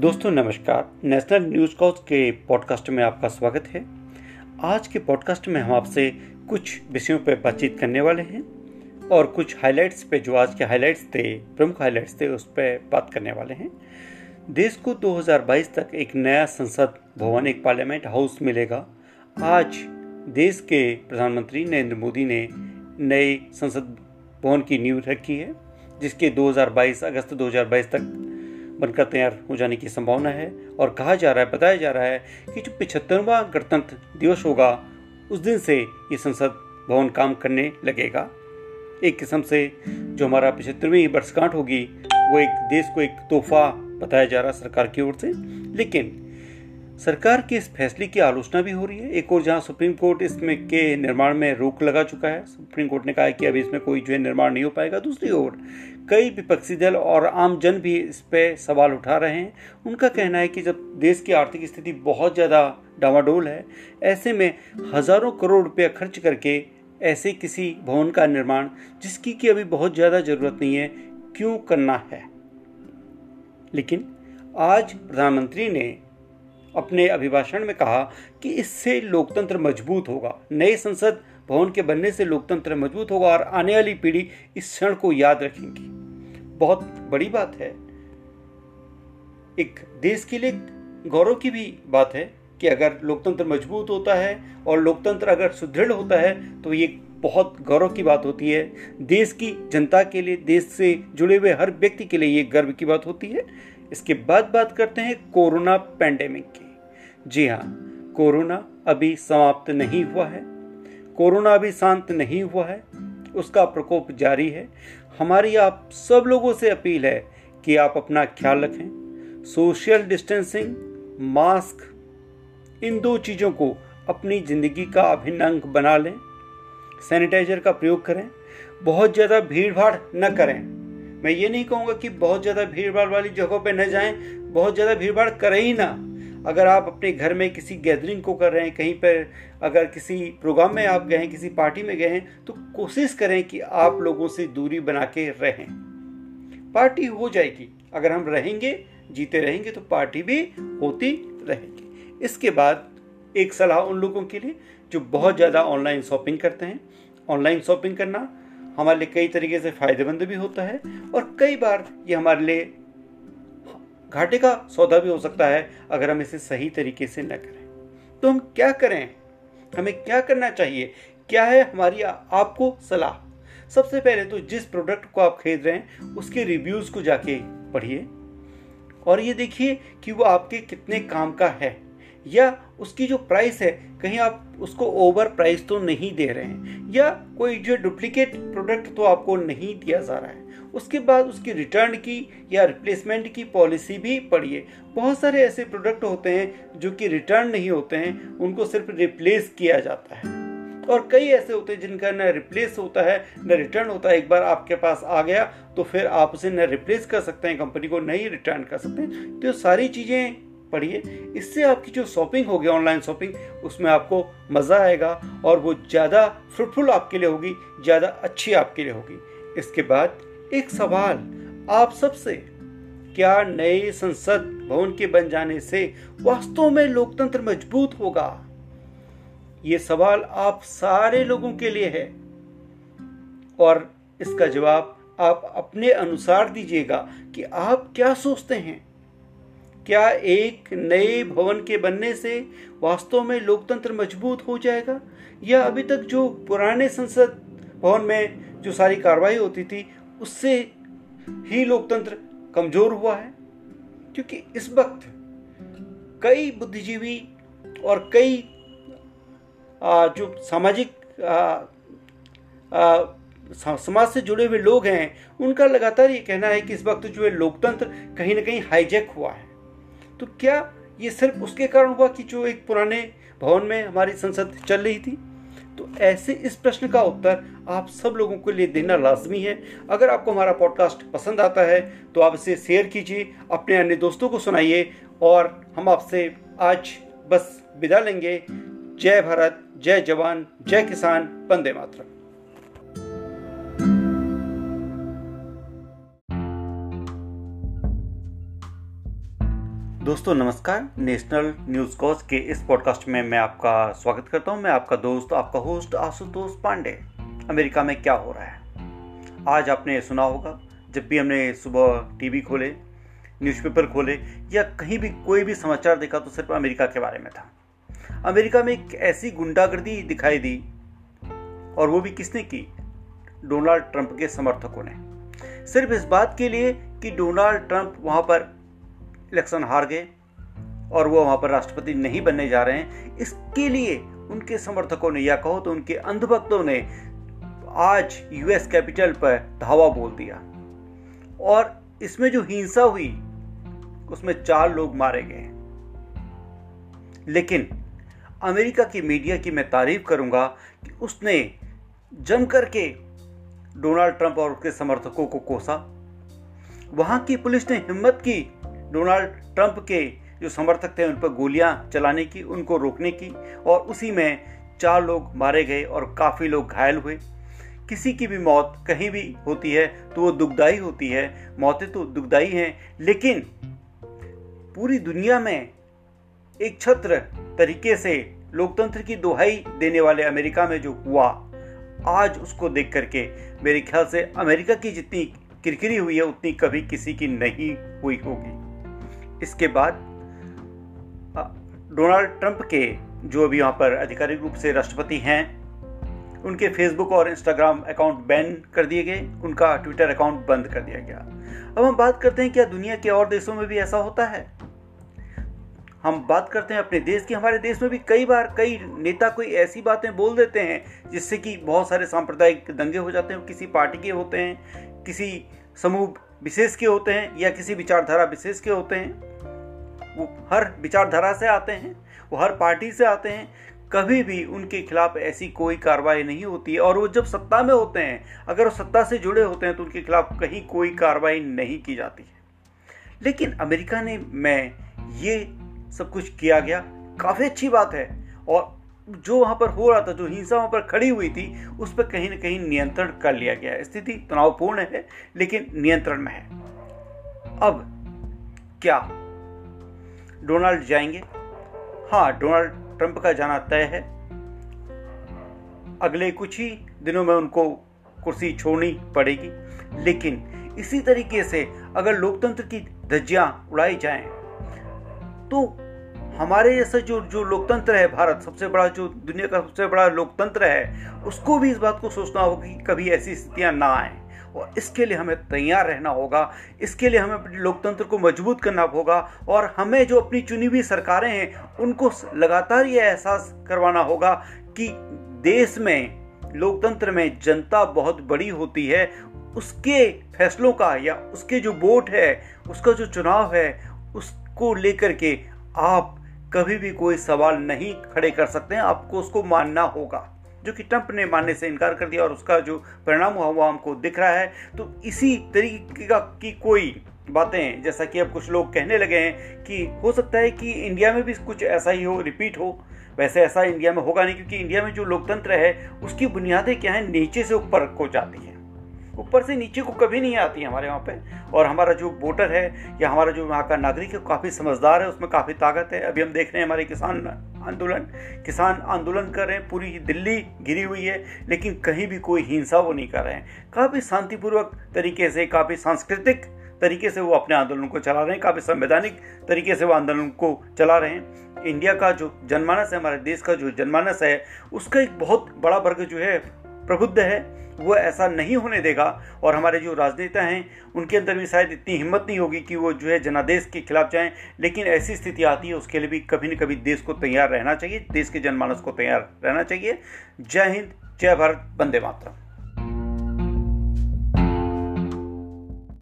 दोस्तों, नमस्कार। National news cause के पॉडकास्ट में आपका स्वागत है। आज के पॉडकास्ट में हम आपसे कुछ विषयों पर बातचीत करने वाले हैं और कुछ हाइलाइट्स पे, जो आज के हाइलाइट्स थे, प्रमुख हाइलाइट्स थे, उस पर बात करने वाले हैं। देश को 2022 तक एक नया संसद भवन, एक पार्लियामेंट हाउस मिलेगा। आज देश के प्रधानमंत्री नरेंद्र मोदी ने नए संसद भवन की नींव रखी है, जिसके 2022 अगस्त 2022 तक बनकर तैयार हो जाने की संभावना है और कहा जा रहा है, बताया जा रहा है कि जो पिछहत्तरवा गणतंत्र दिवस होगा, उस दिन से ये संसद भवन काम करने लगेगा। एक किस्म से जो हमारा पिछहत्तरवीं वर्षगांठ होगी, वो एक देश को एक तोहफा बताया जा रहा सरकार की ओर से। लेकिन सरकार के इस फैसले की आलोचना भी हो रही है। एक और जहाँ सुप्रीम कोर्ट इसमें के निर्माण में रोक लगा चुका है। सुप्रीम कोर्ट ने कहा है कि अभी इसमें कोई जो है निर्माण नहीं हो पाएगा। दूसरी ओर, कई विपक्षी दल और आम जन भी इस पर सवाल उठा रहे हैं। उनका कहना है कि जब देश की आर्थिक स्थिति बहुत ज़्यादा डावाडोल है, ऐसे में हज़ारों करोड़ रुपया खर्च करके ऐसे किसी भवन का निर्माण, जिसकी कि अभी बहुत ज़्यादा ज़रूरत नहीं है, क्यों करना है? लेकिन आज प्रधानमंत्री ने अपने अभिभाषण में कहा कि इससे लोकतंत्र मज़बूत होगा। नए संसद भवन के बनने से लोकतंत्र मज़बूत होगा और आने वाली पीढ़ी इस क्षण को याद रखेंगी। बहुत बड़ी बात है। एक देश के लिए गौरव की भी बात है कि अगर लोकतंत्र मज़बूत होता है और लोकतंत्र अगर सुदृढ़ होता है तो ये बहुत गौरव की बात होती है। देश की जनता के लिए, देश से जुड़े हुए हर व्यक्ति के लिए ये गर्व की बात होती है। इसके बाद बात करते हैं कोरोना पैंडेमिक की। जी हाँ कोरोना अभी समाप्त नहीं हुआ है। कोरोना अभी शांत नहीं हुआ है। उसका प्रकोप जारी है। हमारी आप सब लोगों से अपील है कि आप अपना ख्याल रखें। सोशल डिस्टेंसिंग, मास्क, इन दो चीज़ों को अपनी ज़िंदगी का अभिन्न अंग बना लें। सैनिटाइजर का प्रयोग करें। बहुत ज़्यादा भीड़ भाड़ न करें। मैं ये नहीं कहूँगा कि बहुत ज़्यादा भीड़ भाड़ वाली जगहों पर न जाएँ, बहुत ज़्यादा भीड़ भाड़ करें ही ना। अगर आप अपने घर में किसी गैदरिंग को कर रहे हैं, कहीं पर अगर किसी प्रोग्राम में आप गए हैं, किसी पार्टी में गए हैं तो कोशिश करें कि आप लोगों से दूरी बना के रहें। पार्टी हो जाएगी। अगर हम रहेंगे, जीते रहेंगे तो पार्टी भी होती रहेगी। इसके बाद एक सलाह उन लोगों के लिए जो बहुत ज़्यादा ऑनलाइन शॉपिंग करते हैं। ऑनलाइन शॉपिंग करना हमारे लिए कई तरीके से फ़ायदेमंद भी होता है और कई बार ये हमारे लिए घाटे का सौदा भी हो सकता है अगर हम इसे सही तरीके से न करें। तो हम क्या करें? हमें क्या करना चाहिए? क्या है हमारी आपको सलाह? सबसे पहले तो जिस प्रोडक्ट को आप खरीद रहे हैं, उसके रिव्यूज़ को जाके पढ़िए। और ये देखिए कि वो आपके कितने काम का है। या उसकी जो प्राइस है, कहीं आप उसको ओवर प्राइस तो नहीं दे रहे हैं, या कोई जो डुप्लीकेट प्रोडक्ट तो आपको नहीं दिया जा रहा है, उसके बाद उसकी रिटर्न की या रिप्लेसमेंट की पॉलिसी भी पढ़िए बहुत सारे ऐसे प्रोडक्ट होते हैं जो कि रिटर्न नहीं होते हैं, उनको सिर्फ़ रिप्लेस किया जाता है। और कई ऐसे होते हैं जिनका न रिप्लेस होता है, न रिटर्न होता है। एक बार आपके पास आ गया तो फिर आप उसे न रिप्लेस कर सकते हैं कंपनी को नहीं रिटर्न कर सकते हैं। तो सारी चीज़ें पढ़िए। इससे आपकी जो शॉपिंग होगी ऑनलाइन शॉपिंग उसमें आपको मज़ा आएगा और वो ज़्यादा फ्रूटफुल आपके लिए होगी, ज़्यादा अच्छी आपके लिए होगी। इसके बाद एक सवाल, आप सबसे क्या नए संसद भवन के बन जाने से वास्तव में लोकतंत्र मज़बूत होगा? ये सवाल आप सारे लोगों के लिए है। और इसका जवाब आप अपने अनुसार दीजिएगा कि आप क्या सोचते हैं। क्या एक नए भवन के बनने से वास्तव में लोकतंत्र मज़बूत हो जाएगा? या अभी तक जो पुराने संसद भवन में जो सारी कार्रवाई होती थी, उससे ही लोकतंत्र कमज़ोर हुआ है। क्योंकि इस वक्त कई बुद्धिजीवी और कई जो सामाजिक समाज से जुड़े हुए लोग हैं, उनका लगातार ये कहना है कि इस वक्त जो है लोकतंत्र कहीं ना कहीं हाईजेक हुआ है। तो क्या ये सिर्फ़ उसके कारण हुआ कि जो एक पुराने भवन में हमारी संसद चल रही थी? तो ऐसे इस प्रश्न का उत्तर आप सब लोगों के लिए देना लाजमी है। अगर आपको हमारा पॉडकास्ट पसंद आता है तो आप इसे शेयर कीजिए, अपने अन्य दोस्तों को सुनाइए, और हम आपसे आज बस विदा लेंगे। जय भारत, जय जवान, जय किसान, वंदे मातरम। दोस्तों, नमस्कार। नेशनल न्यूज़ कोच के इस पॉडकास्ट में मैं आपका स्वागत करता हूँ। मैं आपका दोस्त, आपका होस्ट आशुतोष पांडे। अमेरिका में क्या हो रहा है? आज आपने सुना होगा, जब भी हमने सुबह टीवी खोले, न्यूज़पेपर खोले, या कहीं भी कोई भी समाचार देखा तो सिर्फ़ अमेरिका के बारे में था। अमेरिका में एक ऐसी गुंडागर्दी दिखाई दी, और वो भी किसने की? डोनाल्ड ट्रंप के समर्थकों ने। सिर्फ़ इस बात के लिए कि डोनाल्ड ट्रंप वहाँ पर इलेक्शन हार गए और वो वहाँ पर राष्ट्रपति नहीं बनने जा रहे हैं। इसके लिए उनके समर्थकों ने, या कहो तो उनके अंधभक्तों ने, आज यूएस कैपिटल पर धावा बोल दिया। और इसमें जो हिंसा हुई, उसमें चार लोग मारे गए लेकिन अमेरिका की मीडिया की मैं तारीफ़ करूँगा कि उसने जम करके डोनाल्ड ट्रंप और उसके समर्थकों को कोसा। वहाँ की पुलिस ने हिम्मत की डोनाल्ड ट्रंप के जो समर्थक थे, उन पर गोलियाँ चलाने की, उनको रोकने की, और उसी में चार लोग मारे गए और काफ़ी लोग घायल हुए। किसी की भी मौत कहीं भी होती है तो वो दुखदाई होती है। मौतें तो दुखदाई हैं, लेकिन पूरी दुनिया में एक छत्र तरीके से लोकतंत्र की दुहाई देने वाले अमेरिका में जो हुआ, आज उसको देख करके मेरे ख्याल से अमेरिका की जितनी किरकिरी हुई है, उतनी कभी किसी की नहीं हुई होगी। इसके बाद डोनाल्ड ट्रंप के जो अभी यहाँ पर आधिकारिक रूप से राष्ट्रपति हैं, उनके फेसबुक और इंस्टाग्राम अकाउंट बैन कर दिए गए, उनका ट्विटर अकाउंट बंद कर दिया गया। अब हम बात करते हैं, क्या दुनिया के और देशों में भी ऐसा होता है? हम बात करते हैं अपने देश की। हमारे देश में भी कई बार कई नेता कोई ऐसी बातें बोल देते हैं, जिससे कि बहुत सारे सांप्रदायिक दंगे हो जाते हैं, किसी पार्टी के होते हैं, किसी समूह विशेष के होते हैं, या किसी विचारधारा विशेष के होते हैं। वो हर विचारधारा से आते हैं, वो हर पार्टी से आते हैं। कभी भी उनके खिलाफ ऐसी कोई कार्रवाई नहीं होती है। और वो जब सत्ता में होते हैं, अगर वो सत्ता से जुड़े होते हैं तो उनके खिलाफ कहीं कोई कार्रवाई नहीं की जाती है। लेकिन अमेरिका ने, मैं, ये सब कुछ किया गया। काफ़ी अच्छी बात है। और जो वहाँ पर हो रहा था, जो हिंसा वहाँ पर खड़ी हुई थी, उस पर कहीं ना कहीं नियंत्रण कर लिया गया स्थिति तनावपूर्ण है, लेकिन नियंत्रण में है। अब क्या डोनाल्ड जाएँगे। हाँ डोनाल्ड ट्रंप का जाना तय है। अगले कुछ ही दिनों में उनको कुर्सी छोड़नी पड़ेगी। लेकिन इसी तरीके से अगर लोकतंत्र की धज्जियाँ उड़ाई जाएँ तो हमारे जैसा जो जो लोकतंत्र है भारत, सबसे बड़ा जो दुनिया का सबसे बड़ा लोकतंत्र है, उसको भी इस बात को सोचना होगा कि कभी ऐसी स्थितियाँ ना आए। और इसके लिए हमें तैयार रहना होगा। इसके लिए हमें अपने लोकतंत्र को मज़बूत करना होगा और हमें जो अपनी चुनी हुई सरकारें हैं, उनको लगातार ये एहसास करवाना होगा कि देश में, लोकतंत्र में जनता बहुत बड़ी होती है। उसके फैसलों का या उसके जो वोट है, उसका जो चुनाव है, उसको लेकर के आप कभी भी कोई सवाल नहीं खड़े कर सकते हैं। आपको उसको मानना होगा। जो कि ट्रंप ने मानने से इनकार कर दिया और उसका जो परिणाम हुआ, वो हमको दिख रहा है। तो इसी तरीके का की कोई बातें, जैसा कि अब कुछ लोग कहने लगे हैं कि हो सकता है कि इंडिया में भी कुछ ऐसा ही हो, रिपीट हो। वैसे ऐसा इंडिया में होगा नहीं, क्योंकि इंडिया में जो लोकतंत्र है, उसकी बुनियादें क्या हैं? नीचे से ऊपर को जाती हैं। ऊपर से नीचे को कभी नहीं आती हमारे वहाँ पे। और हमारा जो वोटर है या हमारा जो वहाँ का नागरिक है काफ़ी समझदार है, उसमें काफ़ी ताकत है। अभी हम देख रहे हैं हमारे किसान आंदोलन किसान आंदोलन कर रहे हैं, पूरी दिल्ली घिरी हुई है, लेकिन कहीं भी कोई हिंसा वो नहीं कर रहे हैं। काफ़ी शांतिपूर्वक तरीके से, काफ़ी सांस्कृतिक तरीके से वो अपने आंदोलन को चला रहे हैं, काफ़ी संवैधानिक तरीके से वो आंदोलन को चला रहे हैं। इंडिया का जो जनमानस है, हमारे देश का जो जनमानस है, उसका एक बहुत बड़ा वर्ग जो है प्रबुद्ध है, वो ऐसा नहीं होने देगा। और हमारे जो राजनेता हैं, उनके अंदर भी शायद इतनी हिम्मत नहीं होगी कि वो जो है जनादेश के खिलाफ जाएँ, लेकिन ऐसी स्थिति आती है, उसके लिए भी कभी न कभी देश को तैयार रहना चाहिए, देश के जनमानस को तैयार रहना चाहिए। जय हिंद, जय भारत, वंदे मातरम।